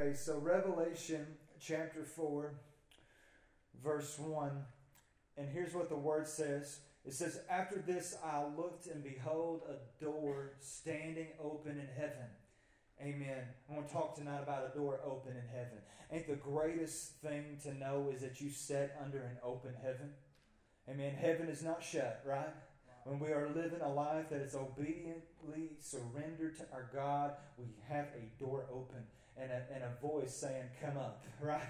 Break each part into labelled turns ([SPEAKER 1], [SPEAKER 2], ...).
[SPEAKER 1] Okay, so Revelation chapter 4, verse 1. And here's what the word says it says, After this I looked, and behold, a door standing open in heaven. Amen. I want to talk tonight about a door open in heaven. Ain't the greatest thing to know is that you sit under an open heaven? Amen. Heaven is not shut, right? When we are living a life that is obediently surrendered to our God, we have a door open and a, and a voice saying, Come up, right?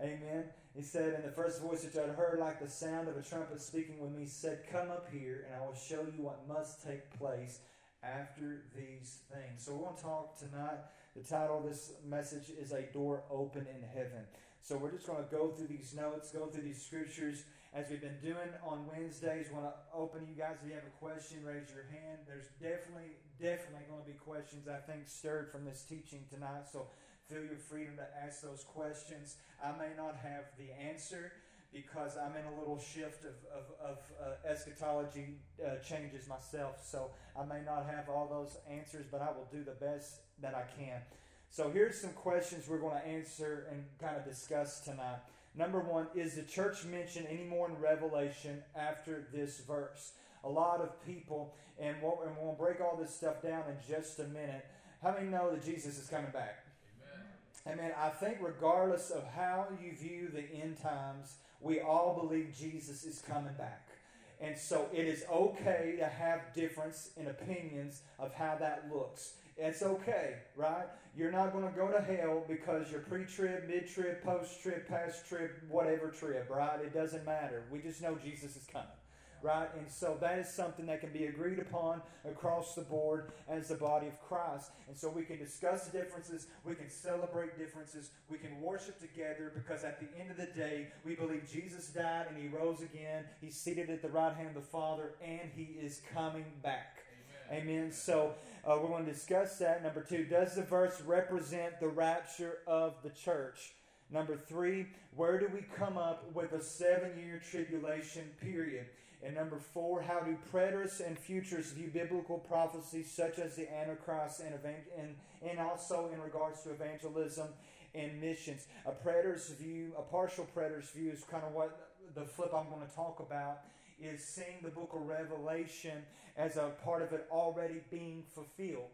[SPEAKER 1] Amen. He said, And the first voice which I heard, like the sound of a trumpet speaking with me, said, Come up here, and I will show you what must take place after these things. So, we're going to talk tonight. The title of this message is A Door Open in Heaven. So, we're just going to go through these notes, go through these scriptures as we've been doing on Wednesdays. Want to open you guys. If you have a question, raise your hand. There's definitely, definitely going to be questions I think stirred from this teaching tonight. So feel your freedom to ask those questions. I may not have the answer because I'm in a little shift of, of, of uh, eschatology uh, changes myself. So I may not have all those answers, but I will do the best that I can. So here's some questions we're going to answer and kind of discuss tonight. Number one, is the church mentioned anymore in Revelation after this verse? A lot of people, and, we'll, and we'll break all this stuff down in just a minute. How many know that Jesus is coming back? Amen. Amen. I think, regardless of how you view the end times, we all believe Jesus is coming back. And so it is okay to have difference in opinions of how that looks. It's okay, right? You're not going to go to hell because you're pre trib, mid trib, post trib, past trib, whatever trib, right? It doesn't matter. We just know Jesus is coming right? And so that is something that can be agreed upon across the board as the body of Christ. And so we can discuss differences, we can celebrate differences, we can worship together because at the end of the day, we believe Jesus died and he rose again. He's seated at the right hand of the Father and he is coming back. Amen. So uh, we're going to discuss that. Number two, does the verse represent the rapture of the church? Number three, where do we come up with a seven year tribulation period? And number four, how do preterists and futurists view biblical prophecies such as the Antichrist and, and, and also in regards to evangelism and missions? A preterist view, a partial preterist view is kind of what the flip I'm going to talk about is seeing the book of Revelation as a part of it already being fulfilled.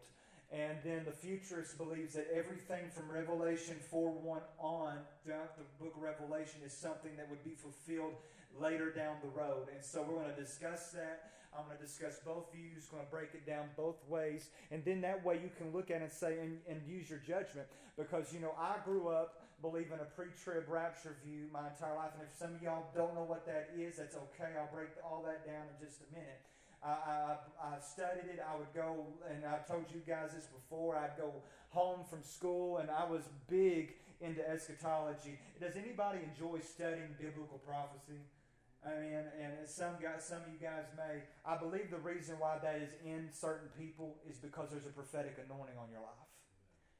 [SPEAKER 1] And then the futurist believes that everything from Revelation 4 1 on throughout the book of Revelation is something that would be fulfilled later down the road. And so we're going to discuss that. I'm going to discuss both views, going to break it down both ways. And then that way you can look at it and say, and, and use your judgment. Because, you know, I grew up believing a pre trib rapture view my entire life. And if some of y'all don't know what that is, that's okay. I'll break all that down in just a minute. I, I, I, studied it. I would go, and I told you guys this before. I'd go home from school, and I was big into eschatology. Does anybody enjoy studying biblical prophecy? I mean, and some guys, some of you guys may. I believe the reason why that is in certain people is because there's a prophetic anointing on your life.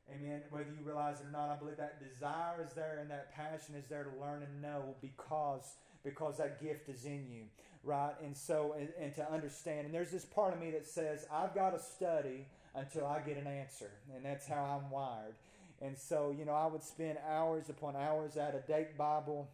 [SPEAKER 1] Amen. Whether you realize it or not, I believe that desire is there and that passion is there to learn and know because because that gift is in you, right? And so and, and to understand. And there's this part of me that says I've got to study until I get an answer, and that's how I'm wired. And so, you know, I would spend hours upon hours at a date Bible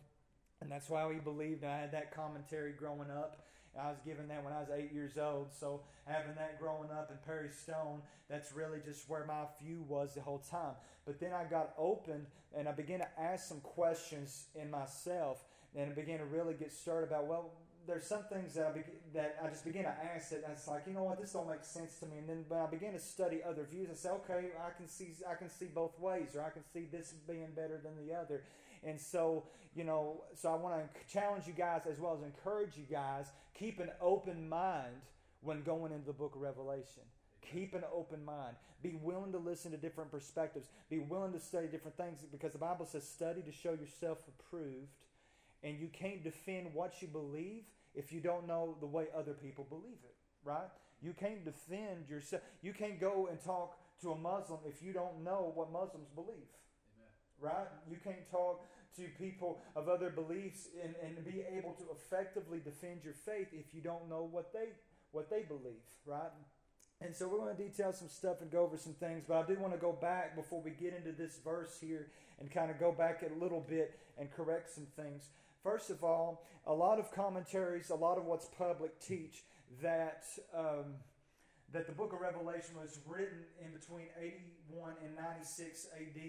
[SPEAKER 1] and that's why we believed I had that commentary growing up. I was given that when I was eight years old. So having that growing up in Perry Stone, that's really just where my view was the whole time. But then I got opened and I began to ask some questions in myself and I began to really get started about, well, there's some things that I, be, that I just began to ask that it's like, you know what, this don't make sense to me. And then when I began to study other views, I said, okay, I can see I can see both ways, or I can see this being better than the other. And so, you know, so I want to challenge you guys as well as encourage you guys. Keep an open mind when going into the book of Revelation. Keep an open mind. Be willing to listen to different perspectives. Be willing to study different things because the Bible says, study to show yourself approved. And you can't defend what you believe if you don't know the way other people believe it, right? You can't defend yourself. You can't go and talk to a Muslim if you don't know what Muslims believe. Right? You can't talk to people of other beliefs and, and be able to effectively defend your faith if you don't know what they what they believe, right? And so we're going to detail some stuff and go over some things, but I do want to go back before we get into this verse here and kind of go back a little bit and correct some things. First of all, a lot of commentaries, a lot of what's public teach that um, that the book of Revelation was written in between 81 and 96 AD,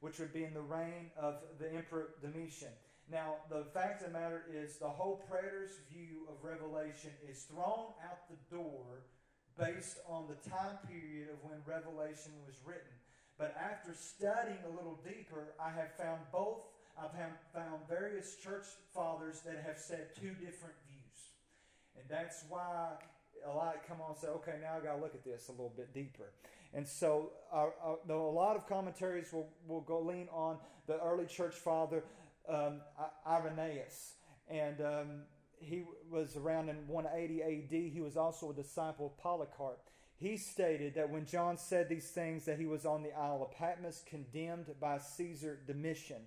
[SPEAKER 1] which would be in the reign of the Emperor Domitian. Now, the fact of the matter is, the whole preterist view of Revelation is thrown out the door based on the time period of when Revelation was written. But after studying a little deeper, I have found both, I've found various church fathers that have said two different views. And that's why a lot come on and say, okay, now I got to look at this a little bit deeper. And so, uh, uh, a lot of commentaries will, will go lean on the early church father um, Irenaeus. And um, he was around in 180 AD. He was also a disciple of Polycarp. He stated that when John said these things, that he was on the Isle of Patmos, condemned by Caesar Domitian.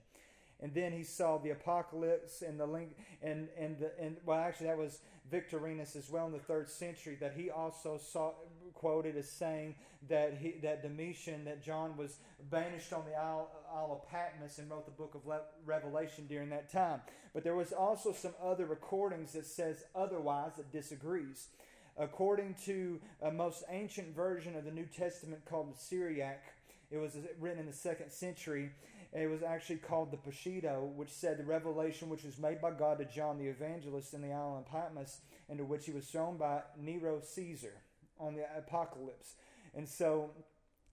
[SPEAKER 1] And then he saw the apocalypse and the link, and and the and well, actually that was Victorinus as well in the third century. That he also saw quoted as saying that he, that Domitian, that John was banished on the Isle, Isle of Patmos and wrote the book of Revelation during that time. But there was also some other recordings that says otherwise that disagrees. According to a most ancient version of the New Testament called the Syriac, it was written in the second century. It was actually called the Peshitta, which said the revelation which was made by God to John the evangelist in the island of Patmos, into which he was shown by Nero Caesar on the apocalypse. And so,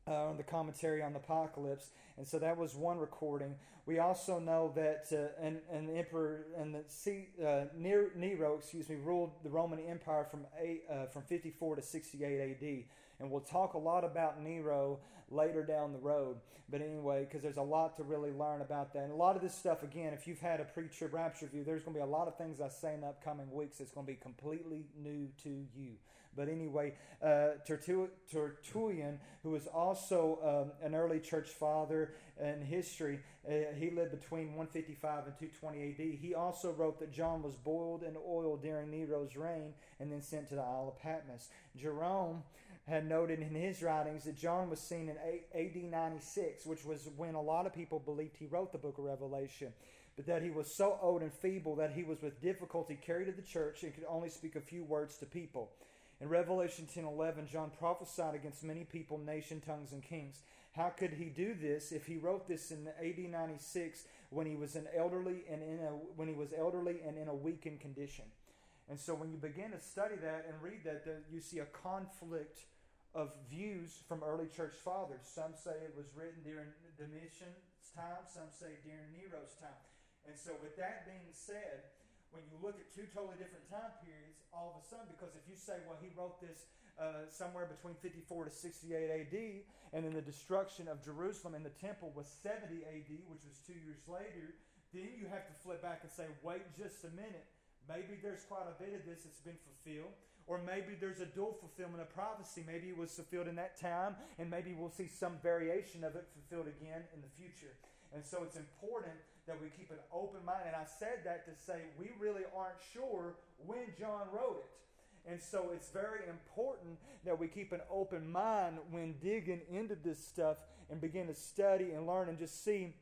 [SPEAKER 1] uh, on the commentary on the apocalypse. And so that was one recording. We also know that uh, an, an emperor and the C, uh, Nero, excuse me, ruled the Roman Empire from eight, uh, from 54 to 68 AD. And we'll talk a lot about Nero later down the road. But anyway, because there's a lot to really learn about that. And a lot of this stuff, again, if you've had a pre trib rapture view, there's going to be a lot of things I say in the upcoming weeks that's going to be completely new to you. But anyway, uh, Tertullian, who was also um, an early church father in history, uh, he lived between 155 and 220 AD. He also wrote that John was boiled in oil during Nero's reign and then sent to the Isle of Patmos. Jerome had noted in his writings that John was seen in AD 96, which was when a lot of people believed he wrote the book of Revelation, but that he was so old and feeble that he was with difficulty carried to the church and could only speak a few words to people. In Revelation 10:11, John prophesied against many people, nation, tongues, and kings. How could he do this if he wrote this in AD 96 when he was an elderly and in a when he was elderly and in a weakened condition? And so when you begin to study that and read that, you see a conflict of views from early church fathers. Some say it was written during Domitian's time, some say during Nero's time. And so with that being said, when you look at two totally different time periods, all of a sudden, because if you say, well, he wrote this uh, somewhere between 54 to 68 AD, and then the destruction of Jerusalem and the temple was 70 AD, which was two years later, then you have to flip back and say, wait just a minute. Maybe there's quite a bit of this that's been fulfilled. Or maybe there's a dual fulfillment of prophecy. Maybe it was fulfilled in that time, and maybe we'll see some variation of it fulfilled again in the future. And so it's important that we keep an open mind. And I said that to say we really aren't sure when John wrote it. And so it's very important that we keep an open mind when digging into this stuff and begin to study and learn and just see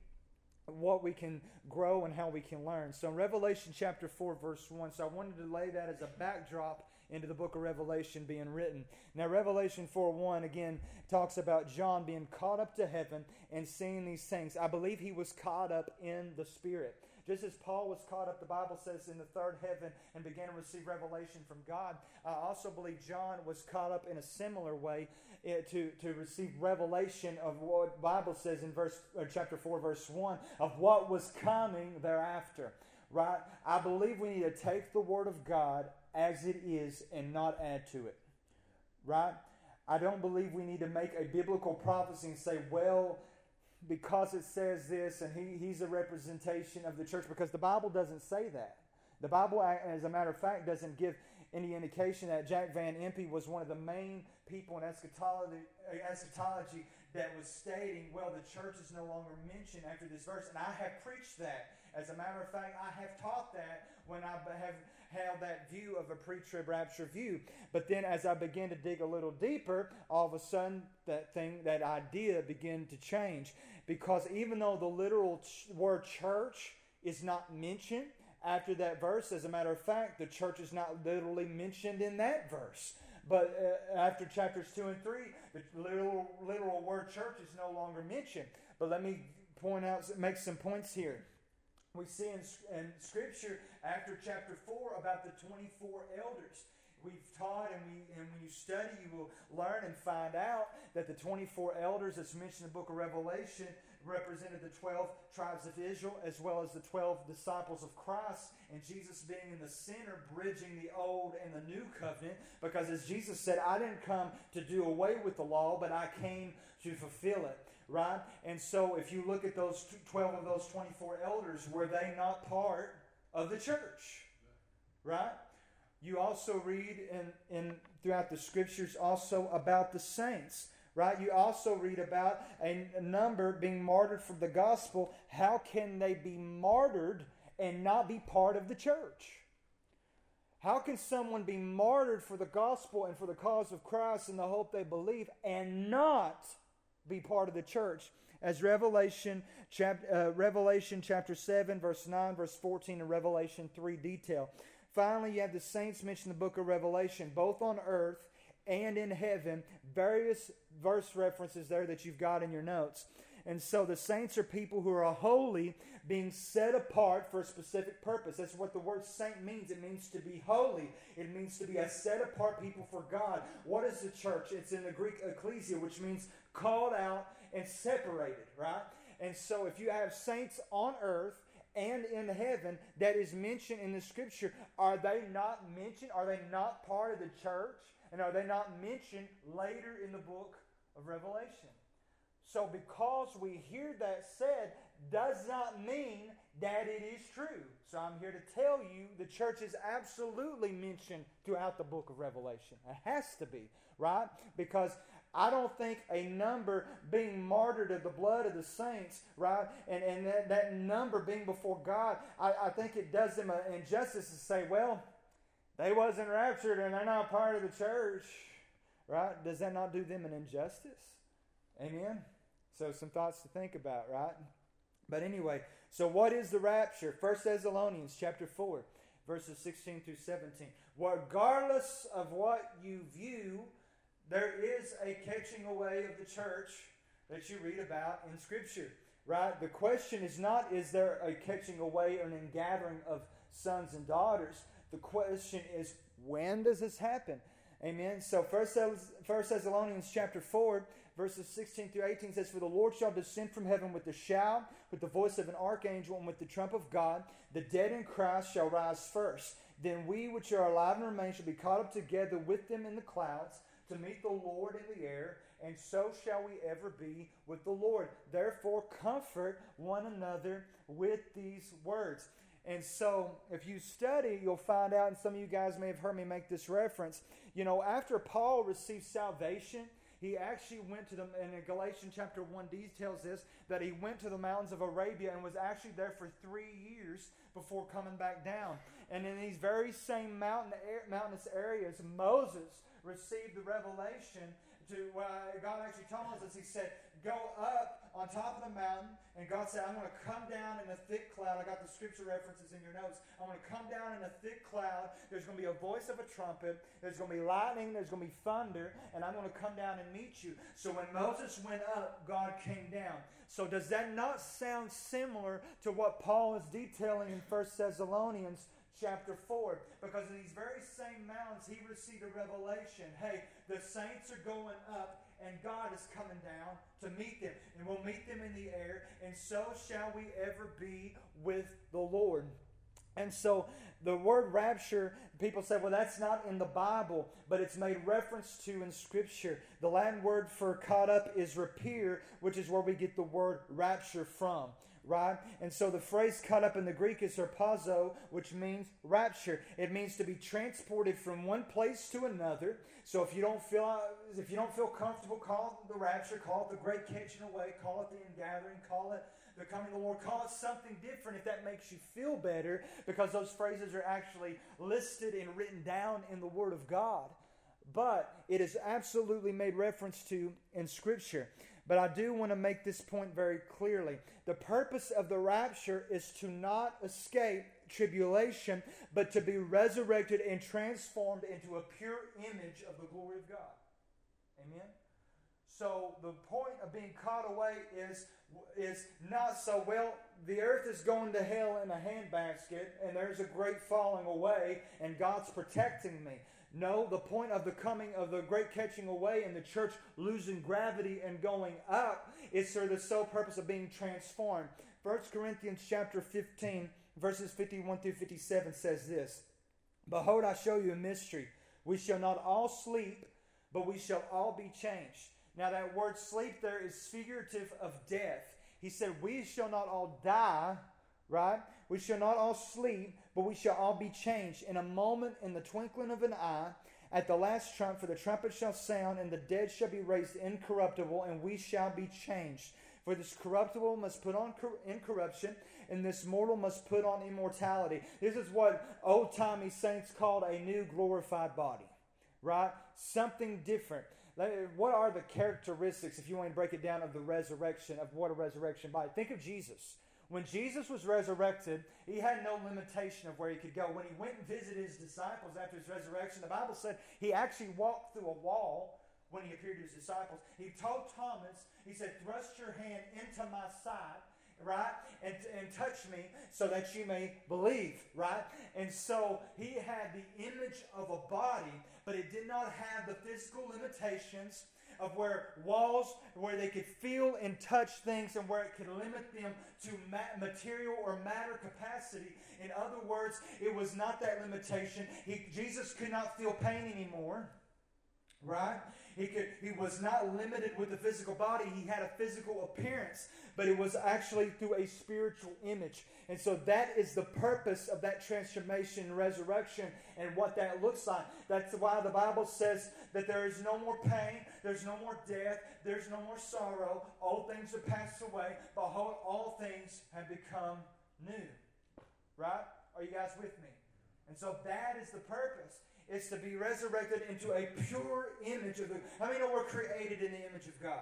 [SPEAKER 1] what we can grow and how we can learn. So in Revelation chapter 4, verse 1, so I wanted to lay that as a backdrop into the book of Revelation being written. Now, Revelation 4 1 again talks about John being caught up to heaven and seeing these things. I believe he was caught up in the Spirit. Just as Paul was caught up, the Bible says, in the third heaven and began to receive revelation from God, I also believe John was caught up in a similar way eh, to, to receive revelation of what Bible says in verse uh, chapter 4, verse 1, of what was coming thereafter. Right? I believe we need to take the Word of God as it is and not add to it. Right? I don't believe we need to make a biblical prophecy and say, well, because it says this and he, he's a representation of the church, because the Bible doesn't say that. The Bible, as a matter of fact, doesn't give any indication that Jack Van Impe was one of the main people in eschatology, eschatology that was stating, well, the church is no longer mentioned after this verse. And I have preached that. As a matter of fact, I have taught that when I have held that view of a pre-trib rapture view. But then as I began to dig a little deeper, all of a sudden that thing, that idea began to change. Because even though the literal ch- word church is not mentioned after that verse, as a matter of fact, the church is not literally mentioned in that verse. But uh, after chapters 2 and 3, the literal, literal word church is no longer mentioned. But let me point out, make some points here. We see in, in Scripture after chapter 4 about the 24 elders. We've taught, and, we, and when you study, you will learn and find out that the 24 elders that's mentioned in the book of Revelation represented the 12 tribes of Israel as well as the 12 disciples of Christ, and Jesus being in the center, bridging the old and the new covenant. Because as Jesus said, I didn't come to do away with the law, but I came to fulfill it. Right? And so if you look at those 12 of those 24 elders, were they not part of the church? Right? You also read in, in throughout the scriptures also about the saints right? You also read about a number being martyred for the gospel. How can they be martyred and not be part of the church? How can someone be martyred for the gospel and for the cause of Christ and the hope they believe and not be part of the church? As Revelation chapter, uh, Revelation chapter 7, verse 9, verse 14, and Revelation 3 detail. Finally, you have the saints mentioned in the book of Revelation, both on earth and in heaven. Various verse references there that you've got in your notes. And so the saints are people who are holy, being set apart for a specific purpose. That's what the word saint means. It means to be holy. It means to be a set apart people for God. What is the church? It's in the Greek ecclesia, which means called out and separated, right? And so if you have saints on earth and in heaven that is mentioned in the scripture, are they not mentioned? Are they not part of the church? And are they not mentioned later in the book of Revelation? So, because we hear that said, does not mean that it is true. So, I'm here to tell you the church is absolutely mentioned throughout the book of Revelation. It has to be, right? Because I don't think a number being martyred of the blood of the saints, right, and, and that, that number being before God, I, I think it does them an injustice to say, well, they wasn't raptured and they're not part of the church. Right? Does that not do them an injustice? Amen? So some thoughts to think about, right? But anyway, so what is the rapture? First Thessalonians chapter 4, verses 16 through 17. Regardless of what you view, there is a catching away of the church that you read about in Scripture. Right? The question is not is there a catching away or an ingathering of sons and daughters? The question is, when does this happen? Amen. So First Thessalonians chapter 4, verses 16 through 18 says, For the Lord shall descend from heaven with a shout, with the voice of an archangel, and with the trump of God. The dead in Christ shall rise first. Then we which are alive and remain shall be caught up together with them in the clouds to meet the Lord in the air, and so shall we ever be with the Lord. Therefore, comfort one another with these words. And so, if you study, you'll find out, and some of you guys may have heard me make this reference. You know, after Paul received salvation, he actually went to the, and in Galatians chapter 1 details this, that he went to the mountains of Arabia and was actually there for three years before coming back down. And in these very same mountain, mountainous areas, Moses received the revelation to, uh, God actually told us, he said, go up on top of the mountain. And God said, I'm going to come down in a thick cloud. I got the scripture references in your notes. I'm going to come down in a thick cloud. There's going to be a voice of a trumpet. There's going to be lightning. There's going to be thunder. And I'm going to come down and meet you. So when Moses went up, God came down. So does that not sound similar to what Paul is detailing in 1 Thessalonians chapter 4. Because in these very same mountains, he received a revelation. Hey, the saints are going up and God is coming down to meet them. And we'll meet them in the air, and so shall we ever be with the Lord. And so the word rapture, people say, well, that's not in the Bible, but it's made reference to in Scripture. The Latin word for caught up is rapier, which is where we get the word rapture from right? And so the phrase caught up in the Greek is harpazo, which means rapture. It means to be transported from one place to another. So if you don't feel if you don't feel comfortable, call it the rapture, call it the great catching away, call it the ingathering, call it the coming of the Lord, call it something different if that makes you feel better, because those phrases are actually listed and written down in the Word of God. But it is absolutely made reference to in Scripture. But I do want to make this point very clearly. The purpose of the rapture is to not escape tribulation, but to be resurrected and transformed into a pure image of the glory of God. Amen? So the point of being caught away is, is not so, well, the earth is going to hell in a handbasket and there's a great falling away and God's protecting me. No, the point of the coming of the great catching away and the church losing gravity and going up is for the sole purpose of being transformed. 1 Corinthians chapter 15, verses 51 through 57 says this Behold, I show you a mystery. We shall not all sleep, but we shall all be changed. Now, that word sleep there is figurative of death. He said, We shall not all die, right? We shall not all sleep, but we shall all be changed in a moment, in the twinkling of an eye, at the last trump, for the trumpet shall sound, and the dead shall be raised incorruptible, and we shall be changed. For this corruptible must put on incorruption, and this mortal must put on immortality. This is what old timey saints called a new glorified body, right? Something different. What are the characteristics, if you want to break it down, of the resurrection, of what a resurrection body? Think of Jesus. When Jesus was resurrected, he had no limitation of where he could go. When he went and visited his disciples after his resurrection, the Bible said he actually walked through a wall when he appeared to his disciples. He told Thomas, he said, Thrust your hand into my side right? And, and touch me so that you may believe, right? And so he had the image of a body, but it did not have the physical limitations of where walls, where they could feel and touch things, and where it could limit them to material or matter capacity. In other words, it was not that limitation. He, Jesus could not feel pain anymore, right? He, could, he was not limited with the physical body. He had a physical appearance, but it was actually through a spiritual image. And so that is the purpose of that transformation and resurrection and what that looks like. That's why the Bible says that there is no more pain, there's no more death, there's no more sorrow. All things have passed away. Behold, all things have become new. Right? Are you guys with me? And so that is the purpose. Is to be resurrected into a pure image of the. How many know we're created in the image of God?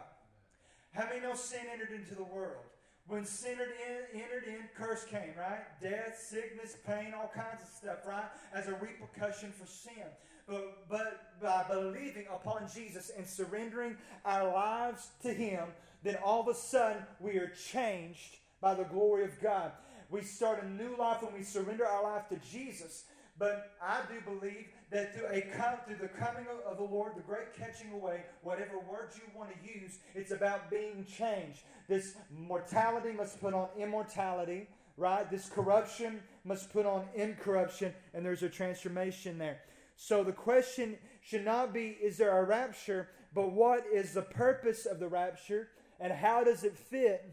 [SPEAKER 1] How many know sin entered into the world? When sin entered in, entered in, curse came, right? Death, sickness, pain, all kinds of stuff, right? As a repercussion for sin. But, but by believing upon Jesus and surrendering our lives to Him, then all of a sudden we are changed by the glory of God. We start a new life when we surrender our life to Jesus. But I do believe that through, a, through the coming of the Lord, the great catching away, whatever words you want to use, it's about being changed. This mortality must put on immortality, right? This corruption must put on incorruption, and there's a transformation there. So the question should not be, is there a rapture, but what is the purpose of the rapture, and how does it fit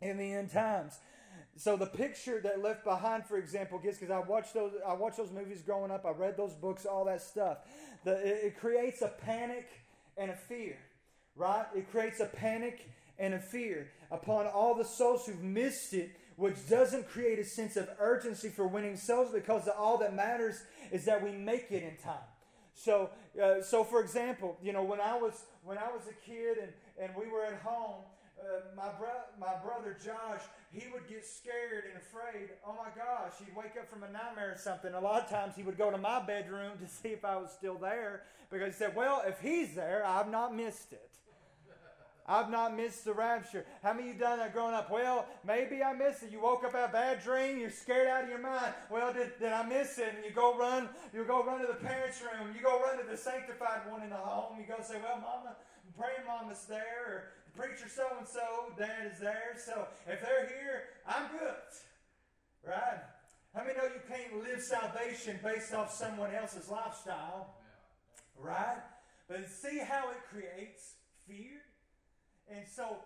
[SPEAKER 1] in the end times? So the picture that Left Behind, for example, gets because I watched those I watched those movies growing up. I read those books, all that stuff. The, it, it creates a panic and a fear, right? It creates a panic and a fear upon all the souls who've missed it, which doesn't create a sense of urgency for winning souls because all that matters is that we make it in time. So, uh, so for example, you know, when I was when I was a kid and, and we were at home, uh, my, bro- my brother Josh, he would get scared and afraid. Oh my gosh, he'd wake up from a nightmare or something. A lot of times he would go to my bedroom to see if I was still there because he said, Well, if he's there, I've not missed it. I've not missed the rapture. How many of you done that growing up? Well, maybe I missed it. You woke up out a bad dream. You're scared out of your mind. Well, did, did I miss it? And you go run. You go run to the parents' room. You go run to the sanctified one in the home. You go say, "Well, Mama, praying Mama's there." Or preacher so and so, dad is there. So if they're here, I'm good. Right? How many know you can't live salvation based off someone else's lifestyle? Right? But see how it creates fear? And so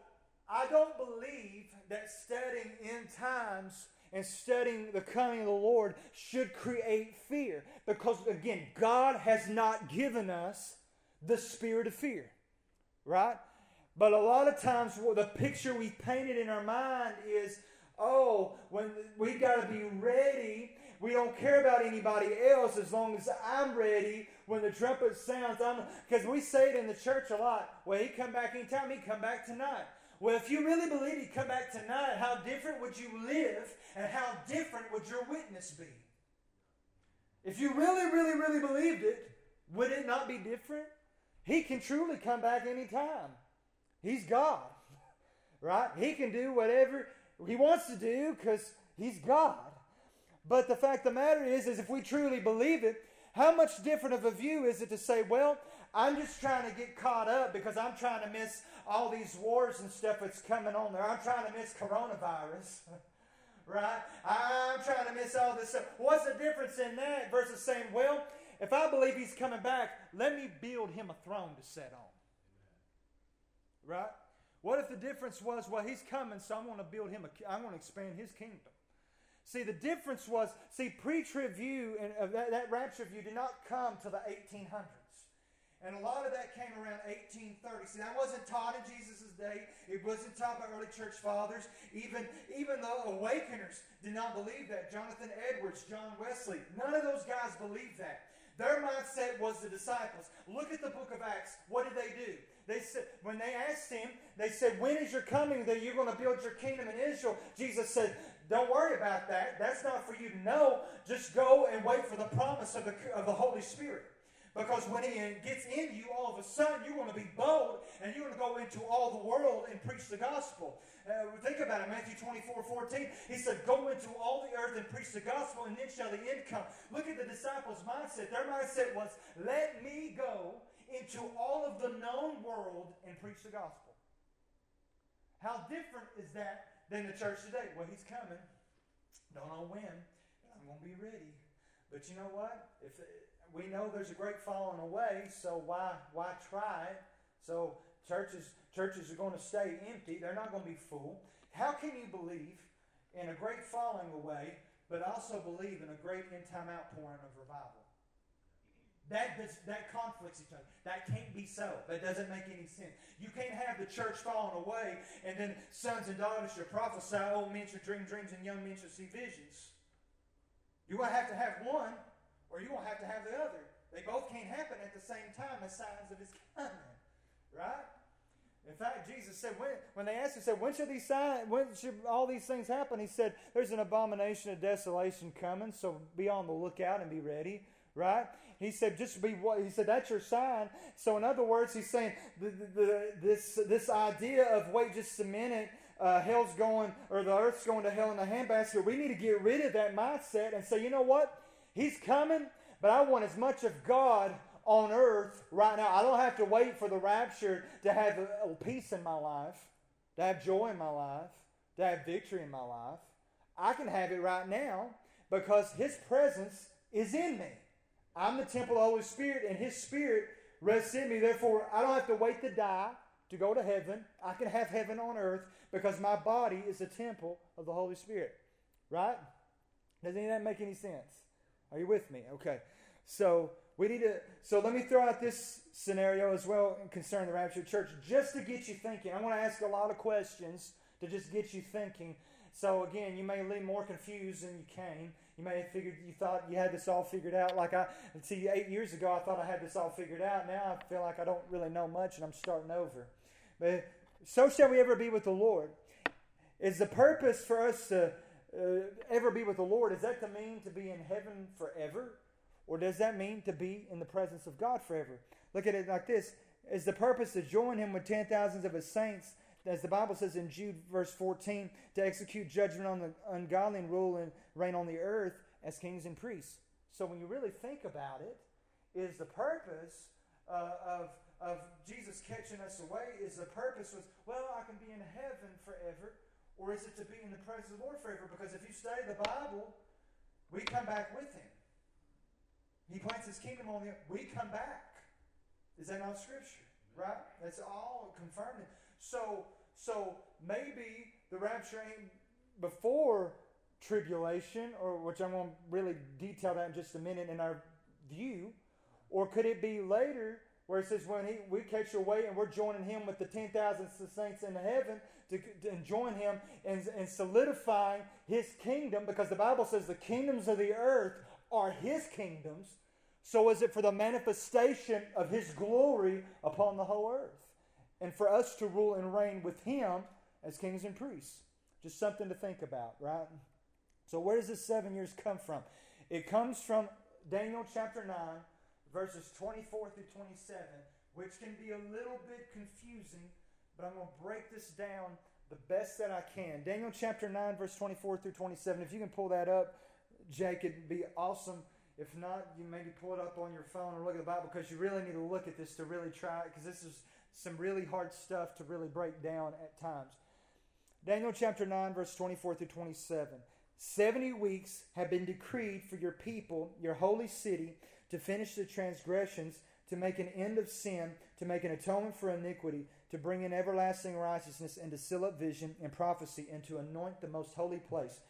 [SPEAKER 1] I don't believe that studying in times and studying the coming of the Lord should create fear. Because, again, God has not given us the spirit of fear. Right? But a lot of times, the picture we painted in our mind is oh, when we got to be ready. We don't care about anybody else as long as I'm ready. When the trumpet sounds, I'm because we say it in the church a lot. Well, he come back anytime. He come back tonight. Well, if you really believe he'd come back tonight, how different would you live and how different would your witness be? If you really, really, really believed it, would it not be different? He can truly come back anytime. He's God, right? He can do whatever he wants to do because he's God. But the fact of the matter is, is if we truly believe it, how much different of a view is it to say, well, I'm just trying to get caught up because I'm trying to miss all these wars and stuff that's coming on there. I'm trying to miss coronavirus. right? I'm trying to miss all this stuff. What's the difference in that versus saying, well, if I believe he's coming back, let me build him a throne to sit on. Right? What if the difference was, well, he's coming, so I'm going to build him a, I'm going to expand his kingdom. See, the difference was, see, pre-trib view and uh, that, that rapture view did not come to the 1800s. And a lot of that came around 1830. See, that wasn't taught in Jesus' day. It wasn't taught by early church fathers. Even, even the Awakeners did not believe that. Jonathan Edwards, John Wesley, none of those guys believed that. Their mindset was the disciples. Look at the book of Acts. What did they do? They said, when they asked him, they said, When is your coming that you're going to build your kingdom in Israel? Jesus said, Don't worry about that. That's not for you to know. Just go and wait for the promise of the, of the Holy Spirit. Because when he gets in you, all of a sudden you're going to be bold and you're going to go into all the world and preach the gospel. Uh, think about it, Matthew 24, 14. He said, Go into all the earth and preach the gospel, and then shall the end come. Look at the disciples' mindset. Their mindset was, Let me go into all of the known world and preach the gospel. How different is that than the church today? Well, he's coming. Don't know when, I'm going to be ready. But you know what? If we know there's a great falling away, so why why try? So churches churches are going to stay empty. They're not going to be full. How can you believe in a great falling away, but also believe in a great end time outpouring of revival? That does, that conflicts each other. That can't be so. That doesn't make any sense. You can't have the church falling away and then sons and daughters should prophesy, old men should dream dreams, and young men should see visions. Going to have to have one or you won't have to have the other. They both can't happen at the same time as signs of his coming. Right? In fact, Jesus said, when, when they asked him, said, when should these signs, when should all these things happen? He said, there's an abomination of desolation coming, so be on the lookout and be ready. Right? He said, just be what he said, that's your sign. So in other words, he's saying the, the, the, this this idea of wait just a minute, uh, hell's going or the earth's going to hell in a handbasket. We need to get rid of that mindset and say, you know what? He's coming, but I want as much of God on earth right now. I don't have to wait for the rapture to have peace in my life, to have joy in my life, to have victory in my life. I can have it right now because His presence is in me. I'm the temple of the Holy Spirit, and His Spirit rests in me. Therefore, I don't have to wait to die to go to heaven. I can have heaven on earth because my body is a temple of the Holy Spirit. Right? Does any of that make any sense? Are you with me? Okay. So we need to. So let me throw out this scenario as well concerning the rapture church, just to get you thinking. I want to ask a lot of questions to just get you thinking. So again, you may leave more confused than you came. You may have figured you thought you had this all figured out. Like I see, eight years ago, I thought I had this all figured out. Now I feel like I don't really know much, and I'm starting over. But so shall we ever be with the Lord. Is the purpose for us to uh, ever be with the Lord, Is that to mean to be in heaven forever? Or does that mean to be in the presence of God forever? Look at it like this Is the purpose to join him with ten thousands of his saints, as the Bible says in Jude verse 14, to execute judgment on the ungodly and rule and reign on the earth as kings and priests? So when you really think about it, is the purpose uh, of, of Jesus catching us away, is the purpose was, well, I can be in heaven forever or is it to be in the presence of the Lord forever? Because if you study the Bible, we come back with him. He plants his kingdom on the earth. we come back. Is that not scripture? Right? That's all confirming. So so maybe the rapture ain't before tribulation, or which I'm going to really detail that in just a minute in our view, or could it be later where it says when he, we catch away and we're joining him with the 10,000 saints in heaven to, to join him and, and solidifying his kingdom because the Bible says the kingdoms of the earth are his kingdoms. So is it for the manifestation of his glory upon the whole earth and for us to rule and reign with him as kings and priests. Just something to think about, right? So, where does this seven years come from? It comes from Daniel chapter 9, verses 24 through 27, which can be a little bit confusing, but I'm going to break this down the best that I can. Daniel chapter 9, verse 24 through 27. If you can pull that up, Jake, it'd be awesome. If not, you maybe pull it up on your phone or look at the Bible because you really need to look at this to really try it because this is some really hard stuff to really break down at times. Daniel chapter 9, verse 24 through 27. 70 weeks have been decreed for your people, your holy city, to finish the transgressions, to make an end of sin, to make an atonement for iniquity, to bring in everlasting righteousness, and to seal up vision and prophecy, and to anoint the most holy place.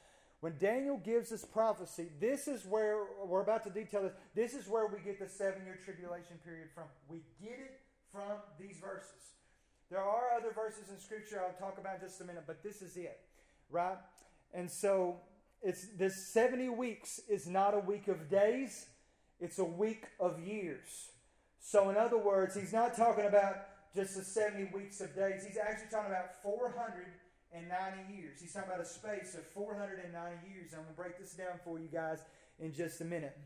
[SPEAKER 1] When Daniel gives this prophecy, this is where we're about to detail this. This is where we get the seven year tribulation period from. We get it from these verses. There are other verses in Scripture I'll talk about in just a minute, but this is it, right? And so it's this 70 weeks is not a week of days, it's a week of years. So, in other words, he's not talking about just the 70 weeks of days. He's actually talking about 490 years. He's talking about a space of 490 years. I'm going to break this down for you guys in just a minute.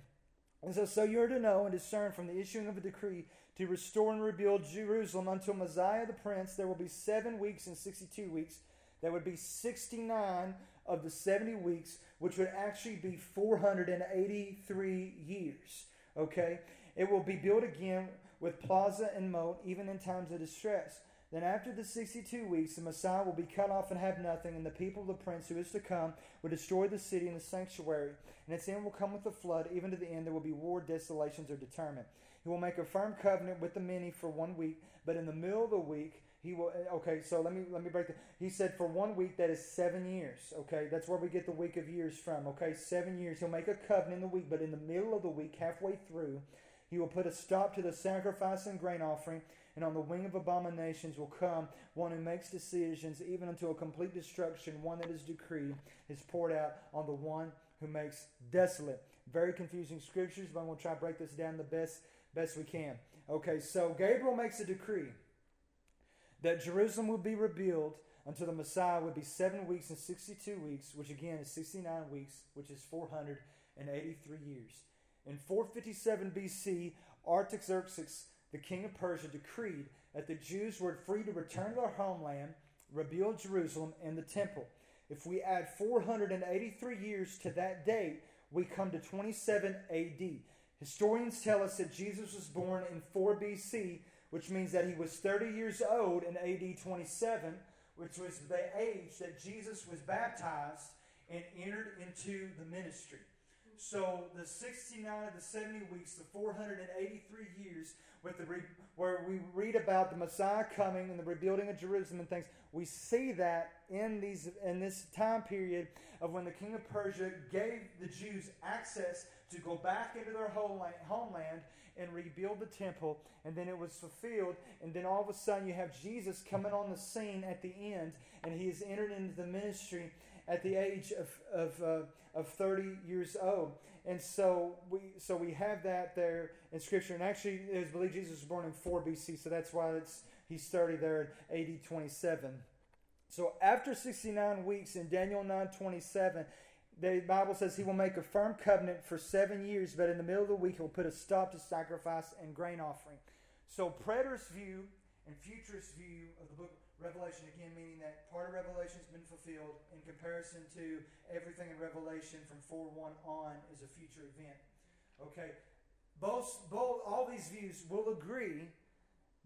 [SPEAKER 1] And so, so you're to know and discern from the issuing of a decree to restore and rebuild Jerusalem until Messiah the Prince. There will be seven weeks and 62 weeks. That would be 69 of the 70 weeks, which would actually be 483 years. Okay? It will be built again with plaza and moat, even in times of distress. Then, after the 62 weeks, the Messiah will be cut off and have nothing, and the people of the prince who is to come will destroy the city and the sanctuary. And its end will come with a flood, even to the end there will be war, desolations are determined. He will make a firm covenant with the many for one week, but in the middle of the week, he will okay so let me let me break that he said for one week that is seven years okay? That's where we get the week of years from okay? Seven years. He'll make a covenant in the week but in the middle of the week halfway through he will put a stop to the sacrifice and grain offering and on the wing of abominations will come one who makes decisions even unto a complete destruction one that is decreed is poured out on the one who makes desolate. Very confusing scriptures but i'm going to try to break this down the best best we can. Okay, so Gabriel makes a decree that Jerusalem would be rebuilt until the Messiah would be seven weeks and 62 weeks, which again is 69 weeks, which is 483 years. In 457 BC, Artaxerxes, the king of Persia, decreed that the Jews were free to return to their homeland, rebuild Jerusalem and the temple. If we add 483 years to that date, we come to 27 AD. Historians tell us that Jesus was born in 4 BC, which means that he was 30 years old in AD 27, which was the age that Jesus was baptized and entered into the ministry. So the 69 of the 70 weeks, the 483 years, with the re- where we read about the Messiah coming and the rebuilding of Jerusalem and things, we see that in these in this time period of when the king of Persia gave the Jews access to go back into their homeland and rebuild the temple, and then it was fulfilled. And then all of a sudden, you have Jesus coming on the scene at the end, and he has entered into the ministry at the age of of, uh, of 30 years old. And so we so we have that there in Scripture. And actually, it is believed Jesus was born in 4 BC, so that's why it's he's 30 there at AD 27. So after 69 weeks in Daniel 9 27, the Bible says he will make a firm covenant for seven years, but in the middle of the week he'll put a stop to sacrifice and grain offering. So, preterist view and futurist view of the book Revelation, again, meaning that part of Revelation has been fulfilled in comparison to everything in Revelation from 4 1 on is a future event. Okay, both, both all these views will agree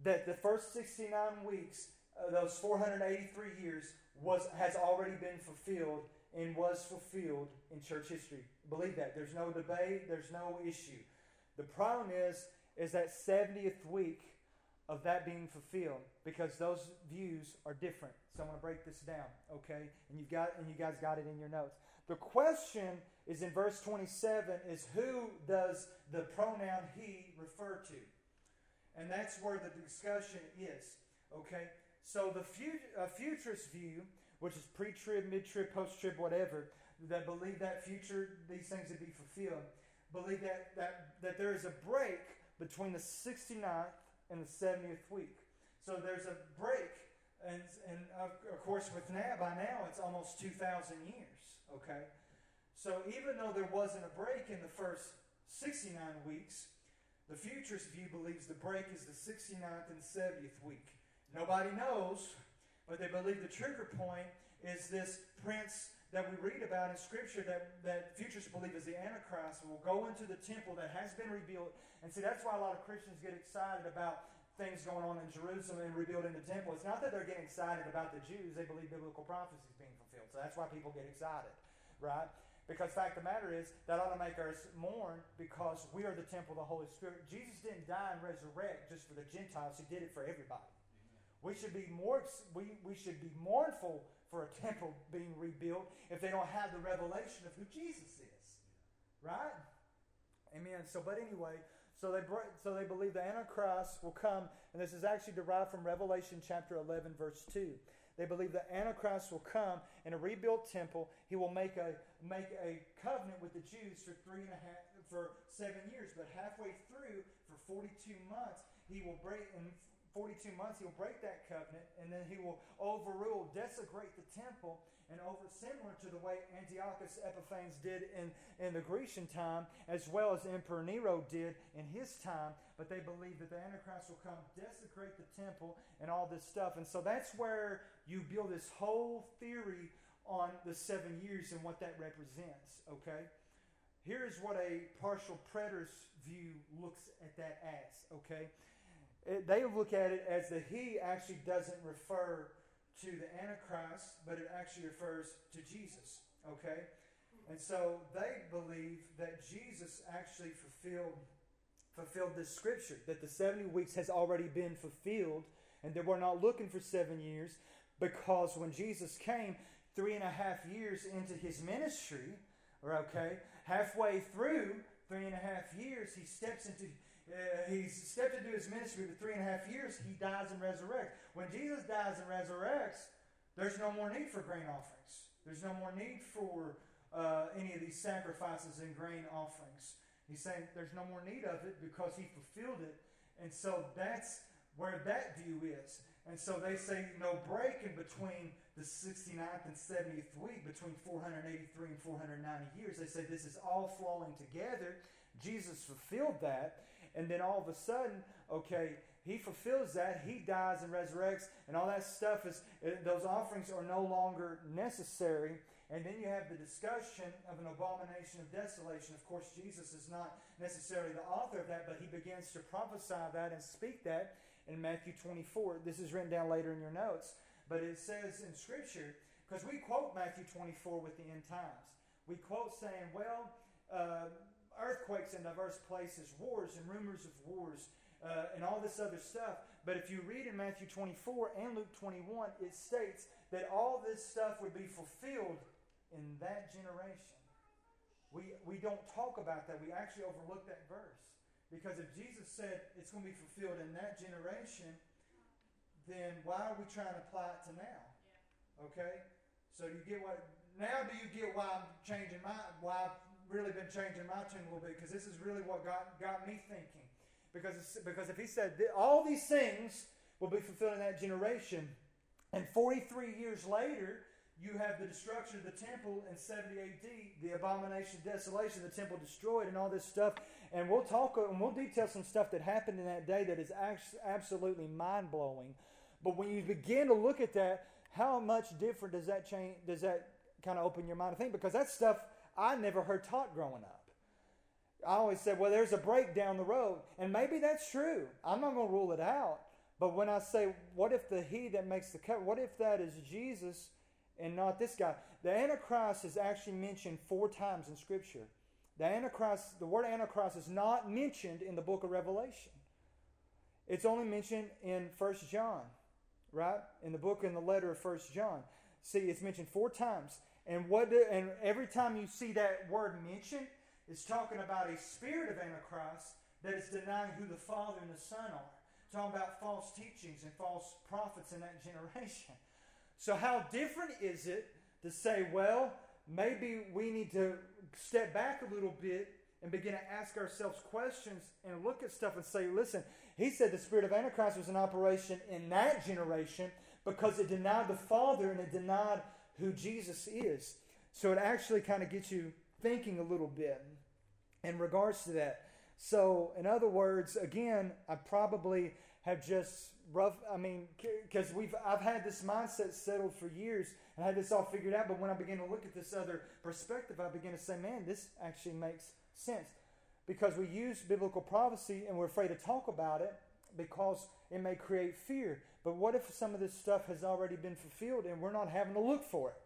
[SPEAKER 1] that the first 69 weeks, uh, those 483 years, was has already been fulfilled and was fulfilled in church history. Believe that. There's no debate, there's no issue. The problem is is that 70th week of that being fulfilled because those views are different. So I'm going to break this down, okay? And you've got and you guys got it in your notes. The question is in verse 27 is who does the pronoun he refer to? And that's where the discussion is, okay? So the uh, futurist view, which is pre-trib, mid-trib, post-trib, whatever, that believe that future these things to be fulfilled, believe that that that there is a break between the 69th and the 70th week. So there's a break, and, and of, of course, with now, by now, it's almost 2,000 years, okay? So even though there wasn't a break in the first 69 weeks, the futurist view believes the break is the 69th and 70th week. Nobody knows, but they believe the trigger point is this prince that we read about in Scripture that, that futurists believe is the Antichrist will go into the temple that has been rebuilt. And see, that's why a lot of Christians get excited about things going on in Jerusalem and rebuilding the temple. It's not that they're getting excited about the Jews, they believe biblical prophecy is being fulfilled. So that's why people get excited, right? Because fact of the matter is, that ought to make us mourn because we are the temple of the Holy Spirit. Jesus didn't die and resurrect just for the Gentiles, He did it for everybody. We should be more we, we should be mournful for a temple being rebuilt if they don't have the revelation of who Jesus is. Right? Amen. So, but anyway, so they so they believe the Antichrist will come, and this is actually derived from Revelation chapter 11, verse 2. They believe the Antichrist will come in a rebuilt temple. He will make a make a covenant with the Jews for three and a half for seven years, but halfway through, for 42 months, he will break and 42 months, he'll break that covenant, and then he will overrule, desecrate the temple, and over similar to the way Antiochus Epiphanes did in, in the Grecian time, as well as Emperor Nero did in his time. But they believe that the Antichrist will come, desecrate the temple, and all this stuff. And so that's where you build this whole theory on the seven years and what that represents. Okay? Here's what a partial preterist view looks at that as. Okay? It, they look at it as the he actually doesn't refer to the Antichrist, but it actually refers to Jesus. Okay? And so they believe that Jesus actually fulfilled fulfilled this scripture, that the 70 weeks has already been fulfilled, and that we're not looking for seven years, because when Jesus came, three and a half years into his ministry, or okay, halfway through three and a half years, he steps into uh, he's stepped into his ministry for three and a half years. He dies and resurrects. When Jesus dies and resurrects, there's no more need for grain offerings. There's no more need for uh, any of these sacrifices and grain offerings. He's saying there's no more need of it because he fulfilled it. And so that's where that view is. And so they say no break in between the 69th and 70th week, between 483 and 490 years. They say this is all flowing together. Jesus fulfilled that. And then all of a sudden, okay, he fulfills that. He dies and resurrects, and all that stuff is, those offerings are no longer necessary. And then you have the discussion of an abomination of desolation. Of course, Jesus is not necessarily the author of that, but he begins to prophesy that and speak that in Matthew 24. This is written down later in your notes. But it says in Scripture, because we quote Matthew 24 with the end times. We quote saying, well, uh, earthquakes in diverse places, wars and rumors of wars, uh, and all this other stuff. But if you read in Matthew 24 and Luke 21, it states that all this stuff would be fulfilled in that generation. We, we don't talk about that. We actually overlook that verse. Because if Jesus said it's going to be fulfilled in that generation, then why are we trying to apply it to now? Okay? So you get what now do you get why I'm changing my why really been changing my tune a little bit because this is really what got, got me thinking. Because, because if he said all these things will be fulfilled in that generation, and 43 years later, you have the destruction of the temple in 70 AD, the abomination, desolation, the temple destroyed, and all this stuff. And we'll talk and we'll detail some stuff that happened in that day that is absolutely mind blowing. But when you begin to look at that, how much different does that change? Does that kind of open your mind to think? Because that stuff I never heard taught growing up. I always said, well, there's a break down the road. And maybe that's true. I'm not going to rule it out. But when I say, what if the he that makes the cut, what if that is Jesus and not this guy. The Antichrist is actually mentioned four times in Scripture. The Antichrist, the word Antichrist is not mentioned in the book of Revelation. It's only mentioned in First John, right? In the book and the letter of First John. See, it's mentioned four times. And what do, and every time you see that word mentioned, it's talking about a spirit of Antichrist that is denying who the Father and the Son are. It's Talking about false teachings and false prophets in that generation. So, how different is it to say, well, maybe we need to step back a little bit and begin to ask ourselves questions and look at stuff and say, listen, he said the spirit of Antichrist was in operation in that generation because it denied the Father and it denied who Jesus is. So it actually kind of gets you thinking a little bit in regards to that. So, in other words, again, I probably have just rough. I mean, because we've I've had this mindset settled for years and had this all figured out. But when I begin to look at this other perspective, I begin to say, man, this actually makes sense because we use biblical prophecy and we're afraid to talk about it because it may create fear. But what if some of this stuff has already been fulfilled and we're not having to look for it?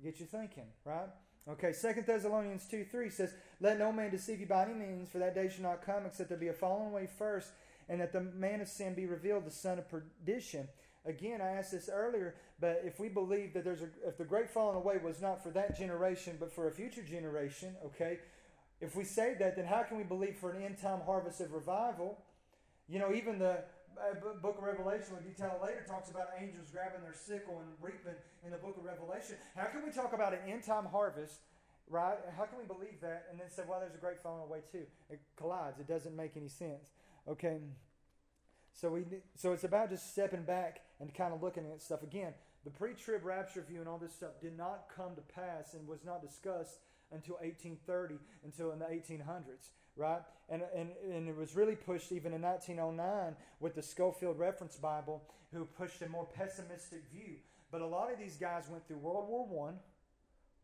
[SPEAKER 1] Get you thinking, right? Okay, Second Thessalonians 2 3 says, Let no man deceive you by any means, for that day shall not come except there be a falling away first, and that the man of sin be revealed, the son of perdition. Again, I asked this earlier, but if we believe that there's a, if the great falling away was not for that generation, but for a future generation, okay, if we say that, then how can we believe for an end time harvest of revival? You know, even the Uh, book of Revelation, we detail later, talks about angels grabbing their sickle and reaping in the book of Revelation. How can we talk about an end time harvest, right? How can we believe that and then say, well, there's a great falling away too? It collides. It doesn't make any sense. Okay. So we so it's about just stepping back and kind of looking at stuff again. The pre-trib rapture view and all this stuff did not come to pass and was not discussed until 1830, until in the 1800s, right? And, and, and it was really pushed even in 1909 with the Scofield Reference Bible, who pushed a more pessimistic view. But a lot of these guys went through World War One,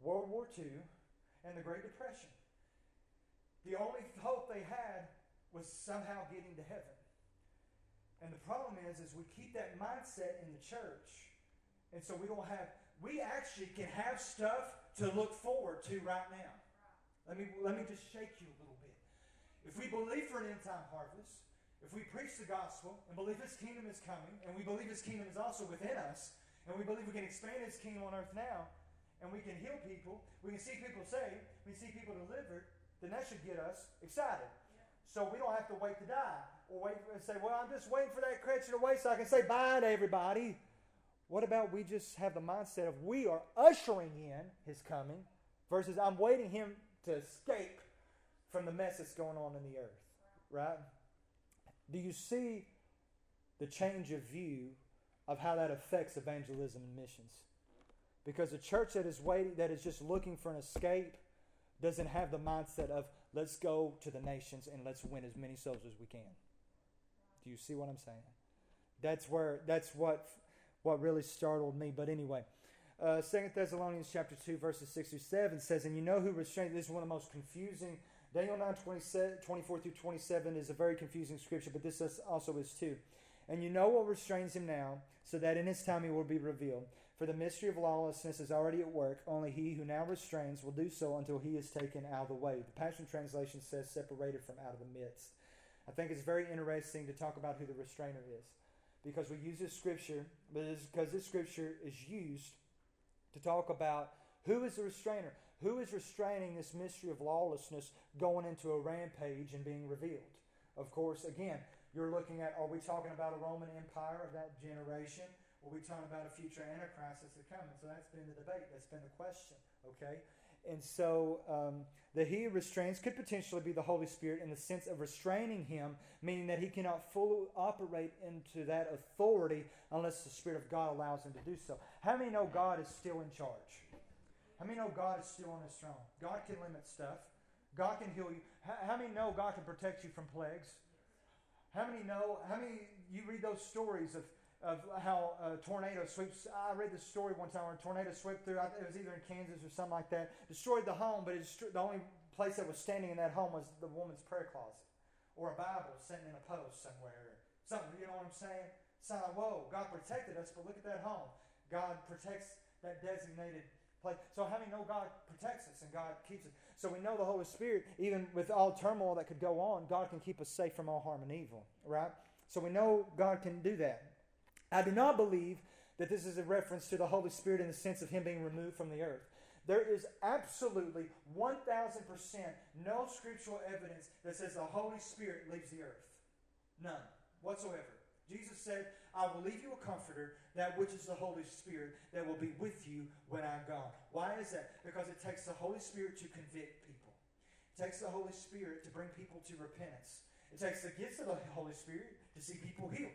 [SPEAKER 1] World War Two, and the Great Depression. The only hope they had was somehow getting to heaven. And the problem is, is we keep that mindset in the church. And so we don't have, we actually can have stuff to look forward to right now. Let me, let me just shake you a little. If we believe for an end time harvest, if we preach the gospel and believe his kingdom is coming, and we believe his kingdom is also within us, and we believe we can expand his kingdom on earth now, and we can heal people, we can see people saved, we see people delivered, then that should get us excited. So we don't have to wait to die or wait and say, well, I'm just waiting for that creature to wait so I can say bye to everybody. What about we just have the mindset of we are ushering in his coming versus I'm waiting him to escape from the mess that's going on in the earth, right? Do you see the change of view of how that affects evangelism and missions? Because a church that is waiting, that is just looking for an escape, doesn't have the mindset of let's go to the nations and let's win as many souls as we can. Do you see what I'm saying? That's where that's what what really startled me. But anyway, uh, Second Thessalonians chapter two verses six through seven says, "And you know who restrained." This is one of the most confusing. Daniel 9, 24 through 27 is a very confusing scripture, but this also is too. And you know what restrains him now, so that in his time he will be revealed. For the mystery of lawlessness is already at work. Only he who now restrains will do so until he is taken out of the way. The Passion Translation says separated from out of the midst. I think it's very interesting to talk about who the restrainer is because we use this scripture, but it's because this scripture is used to talk about who is the restrainer, who is restraining this mystery of lawlessness going into a rampage and being revealed. Of course, again, you're looking at are we talking about a Roman Empire of that generation? Are we talking about a future Antichrist that's coming? So that's been the debate, that's been the question, okay? And so um, the he restrains could potentially be the Holy Spirit in the sense of restraining him, meaning that he cannot fully operate into that authority unless the Spirit of God allows him to do so. How many know God is still in charge? How many know God is still on his throne? God can limit stuff. God can heal you. How, many know God can protect you from plagues? How many know, how many, you read those stories of of how a tornado sweeps. I read this story one time where a tornado swept through. It was either in Kansas or something like that. Destroyed the home, but the only place that was standing in that home was the woman's prayer closet or a Bible sitting in a post somewhere something. You know what I'm saying? Like, whoa, God protected us, but look at that home. God protects that designated place. So having know God protects us and God keeps us? So we know the Holy Spirit, even with all turmoil that could go on, God can keep us safe from all harm and evil, right? So we know God can do that. I do not believe that this is a reference to the Holy Spirit in the sense of Him being removed from the earth. There is absolutely 1000% no scriptural evidence that says the Holy Spirit leaves the earth. None whatsoever. Jesus said, I will leave you a comforter, that which is the Holy Spirit, that will be with you when I'm gone. Why is that? Because it takes the Holy Spirit to convict people. It takes the Holy Spirit to bring people to repentance. It takes the gifts of the Holy Spirit to see people healed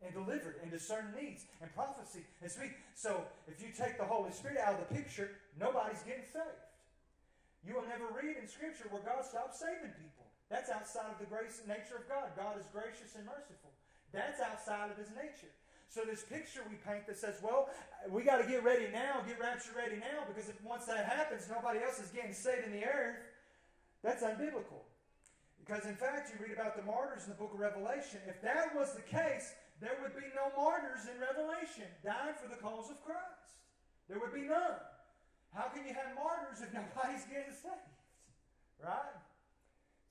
[SPEAKER 1] and delivered and discern needs and prophecy and speak. So if you take the Holy Spirit out of the picture, nobody's getting saved. You will never read in Scripture where God stops saving people. That's outside of the grace and nature of God. God is gracious and merciful. That's outside of his nature. So this picture we paint that says, well, we got to get ready now, get rapture ready now, because if once that happens, nobody else is getting saved in the earth. That's unbiblical. Because in fact, you read about the martyrs in the book of Revelation. If that was the case, there would be no martyrs in Revelation died for the cause of Christ. There would be none. How can you have martyrs if nobody's getting saved? Right?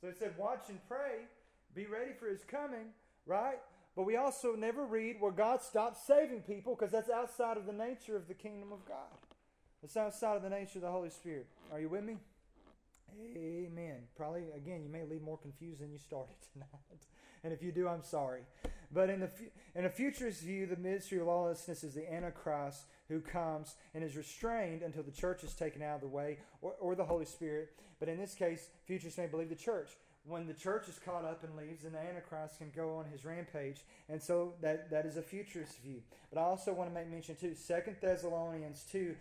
[SPEAKER 1] So it said, watch and pray, be ready for his coming, right? But we also never read where God stops saving people because that's outside of the nature of the kingdom of God. It's outside of the nature of the Holy Spirit. Are you with me? Amen. Probably, again, you may leave more confused than you started tonight. And if you do, I'm sorry. But in, the, in a futurist view, the ministry of lawlessness is the Antichrist who comes and is restrained until the church is taken out of the way or, or the Holy Spirit. But in this case, futurists may believe the church when the church is caught up and leaves, then the Antichrist can go on his rampage. And so that, that is a futurist view. But I also want to make mention, too, Second Thessalonians 2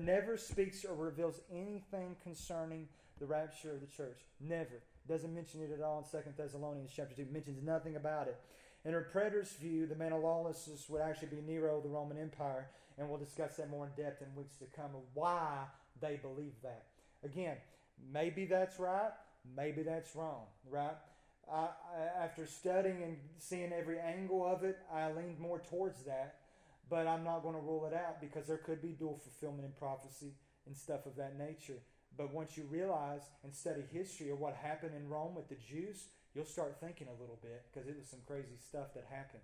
[SPEAKER 1] never speaks or reveals anything concerning the rapture of the church. Never. Doesn't mention it at all in Second Thessalonians chapter 2. Mentions nothing about it. In a preterist view, the man of lawlessness would actually be Nero, the Roman Empire, and we'll discuss that more in depth in weeks to come of why they believe that. Again, maybe that's right maybe that's wrong, right? I, after studying and seeing every angle of it, I leaned more towards that. But I'm not going to rule it out because there could be dual fulfillment in prophecy and stuff of that nature. But once you realize and study history of what happened in Rome with the Jews, you'll start thinking a little bit because it was some crazy stuff that happened.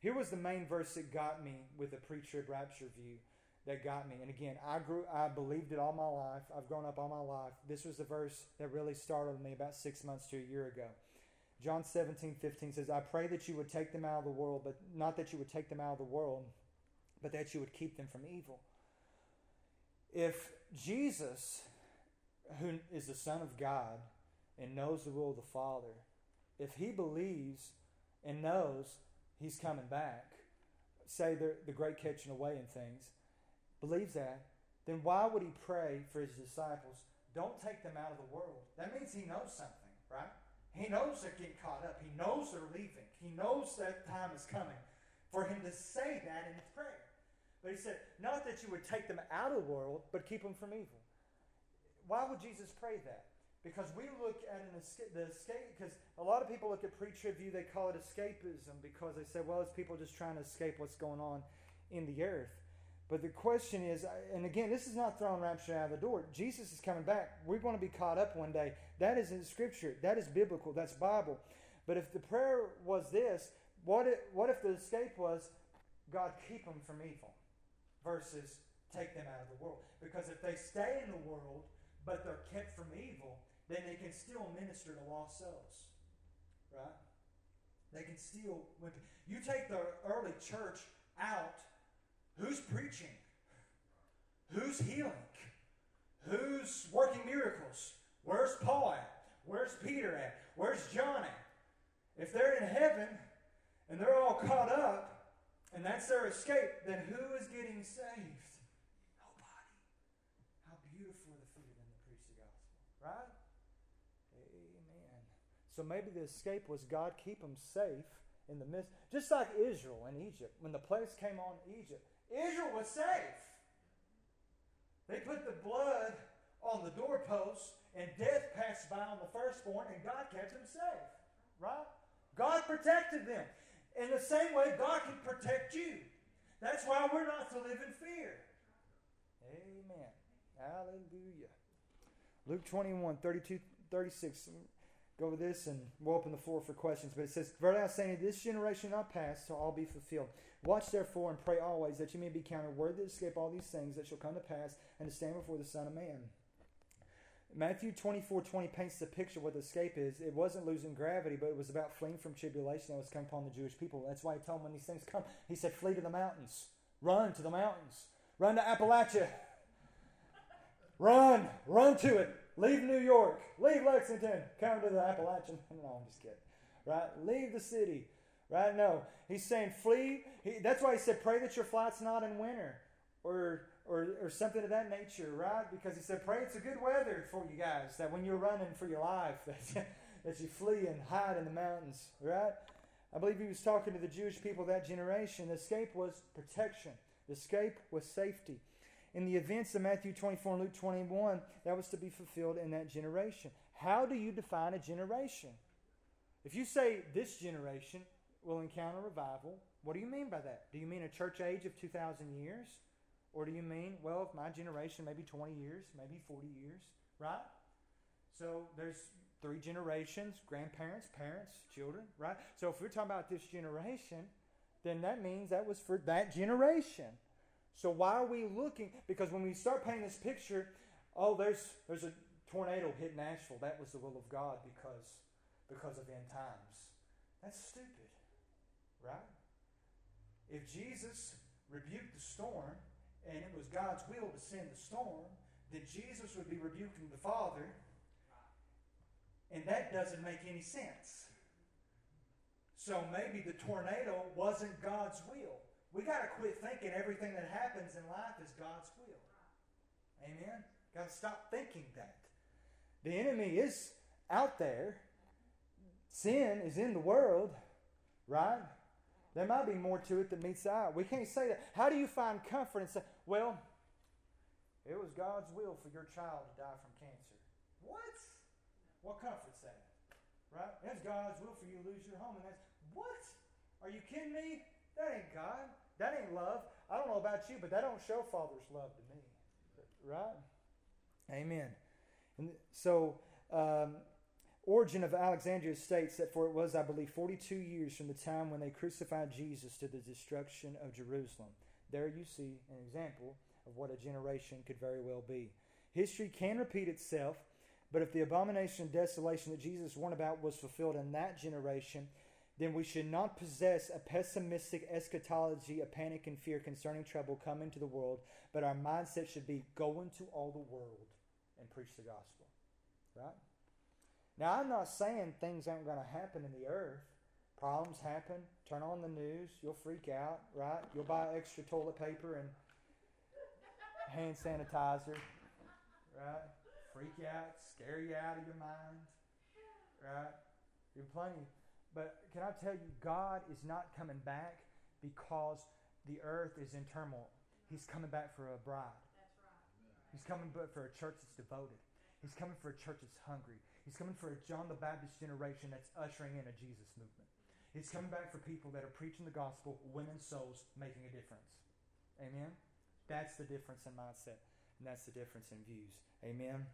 [SPEAKER 1] Here was the main verse that got me with the pre-trib rapture view that got me. And again, I grew, I believed it all my life. I've grown up all my life. This was the verse that really startled me about six months to a year ago. John 17, 15 says, I pray that you would take them out of the world, but not that you would take them out of the world, but that you would keep them from evil. If Jesus, who is the Son of God and knows the will of the Father, if he believes and knows he's coming back, say the, the great catching away and things, believes that, then why would he pray for his disciples? Don't take them out of the world. That means he knows something, right? He knows they're getting caught up. He knows they're leaving. He knows that time is coming for him to say that in his prayer. But he said, not that you would take them out of the world, but keep them from evil. Why would Jesus pray that? Because we look at an escape, the escape, because a lot of people look at pre-trib view, they call it escapism because they say, well, it's people just trying to escape what's going on in the earth. But the question is, and again, this is not throwing rapture out of the door. Jesus is coming back. We're going to be caught up one day. That is in Scripture. That is biblical. That's Bible. But if the prayer was this, what if, what if the escape was, God, keep them from evil, versus take them out of the world? Because if they stay in the world, but they're kept from evil, then they can still minister to lost souls. Right? They can still. You take the early church out Who's preaching? Who's healing? Who's working miracles? Where's Paul at? Where's Peter at? Where's John at? If they're in heaven and they're all caught up and that's their escape, then who is getting saved? Nobody. How beautiful are the feet of them that preach the gospel, right? Amen. So maybe the escape was God keep them safe in the midst, just like Israel and Egypt. When the plagues came on Egypt, Israel was safe. They put the blood on the doorposts, and death passed by on the firstborn, and God kept them safe. Right? God protected them. In the same way, God can protect you. That's why we're not to live in fear. Amen. Hallelujah. Luke 21, 32, 36. Go over this and we'll open the floor for questions. But it says, Verily I say, this generation not pass till all be fulfilled. Watch therefore and pray always that you may be counted worthy to escape all these things that shall come to pass and to stand before the Son of Man. Matthew 24 20 paints the picture what the escape is. It wasn't losing gravity, but it was about fleeing from tribulation that was coming upon the Jewish people. That's why he told them when these things come, he said, Flee to the mountains. Run to the mountains. Run to Appalachia. Run. Run to it. Leave New York. Leave Lexington. Come to the Appalachian. No, I'm just kidding. Right? Leave the city. Right? No. He's saying flee. He, that's why he said, Pray that your flight's not in winter. Or or, or something of that nature, right? Because he said, pray it's a good weather for you guys, that when you're running for your life, that, that you flee and hide in the mountains, right? I believe he was talking to the Jewish people of that generation. The escape was protection, the escape was safety. In the events of Matthew 24 and Luke 21, that was to be fulfilled in that generation. How do you define a generation? If you say this generation will encounter revival, what do you mean by that? Do you mean a church age of 2,000 years? Or do you mean, well, if my generation, maybe 20 years, maybe 40 years, right? So there's three generations grandparents, parents, children, right? So if we're talking about this generation, then that means that was for that generation. So why are we looking? Because when we start painting this picture, oh, there's there's a tornado hit Nashville. That was the will of God because because of end times. That's stupid, right? If Jesus rebuked the storm and it was God's will to send the storm, then Jesus would be rebuking the Father, and that doesn't make any sense. So maybe the tornado wasn't God's will. We got to quit thinking everything that happens in life is God's will. Amen? Got to stop thinking that. The enemy is out there. Sin is in the world, right? There might be more to it than meets the eye. We can't say that. How do you find comfort and say, well, it was God's will for your child to die from cancer? What? What comfort's that? Right? That's God's will for you to lose your home. And that's, what? Are you kidding me? That ain't God. That ain't love. I don't know about you, but that don't show Father's love to me. Right? Amen. And so, um, Origen of Alexandria states that for it was, I believe, 42 years from the time when they crucified Jesus to the destruction of Jerusalem. There you see an example of what a generation could very well be. History can repeat itself, but if the abomination and desolation that Jesus warned about was fulfilled in that generation, then we should not possess a pessimistic eschatology of panic and fear concerning trouble coming to the world, but our mindset should be go into all the world and preach the gospel. Right? Now, I'm not saying things aren't going to happen in the earth. Problems happen. Turn on the news. You'll freak out, right? You'll buy extra toilet paper and hand sanitizer, right? Freak you out, scare you out of your mind, right? You're plenty. But can I tell you, God is not coming back because the earth is in turmoil. He's coming back for a bride. He's coming for a church that's devoted. He's coming for a church that's hungry. He's coming for a John the Baptist generation that's ushering in a Jesus movement. He's coming back for people that are preaching the gospel, winning souls, making a difference. Amen? That's the difference in mindset, and that's the difference in views. Amen?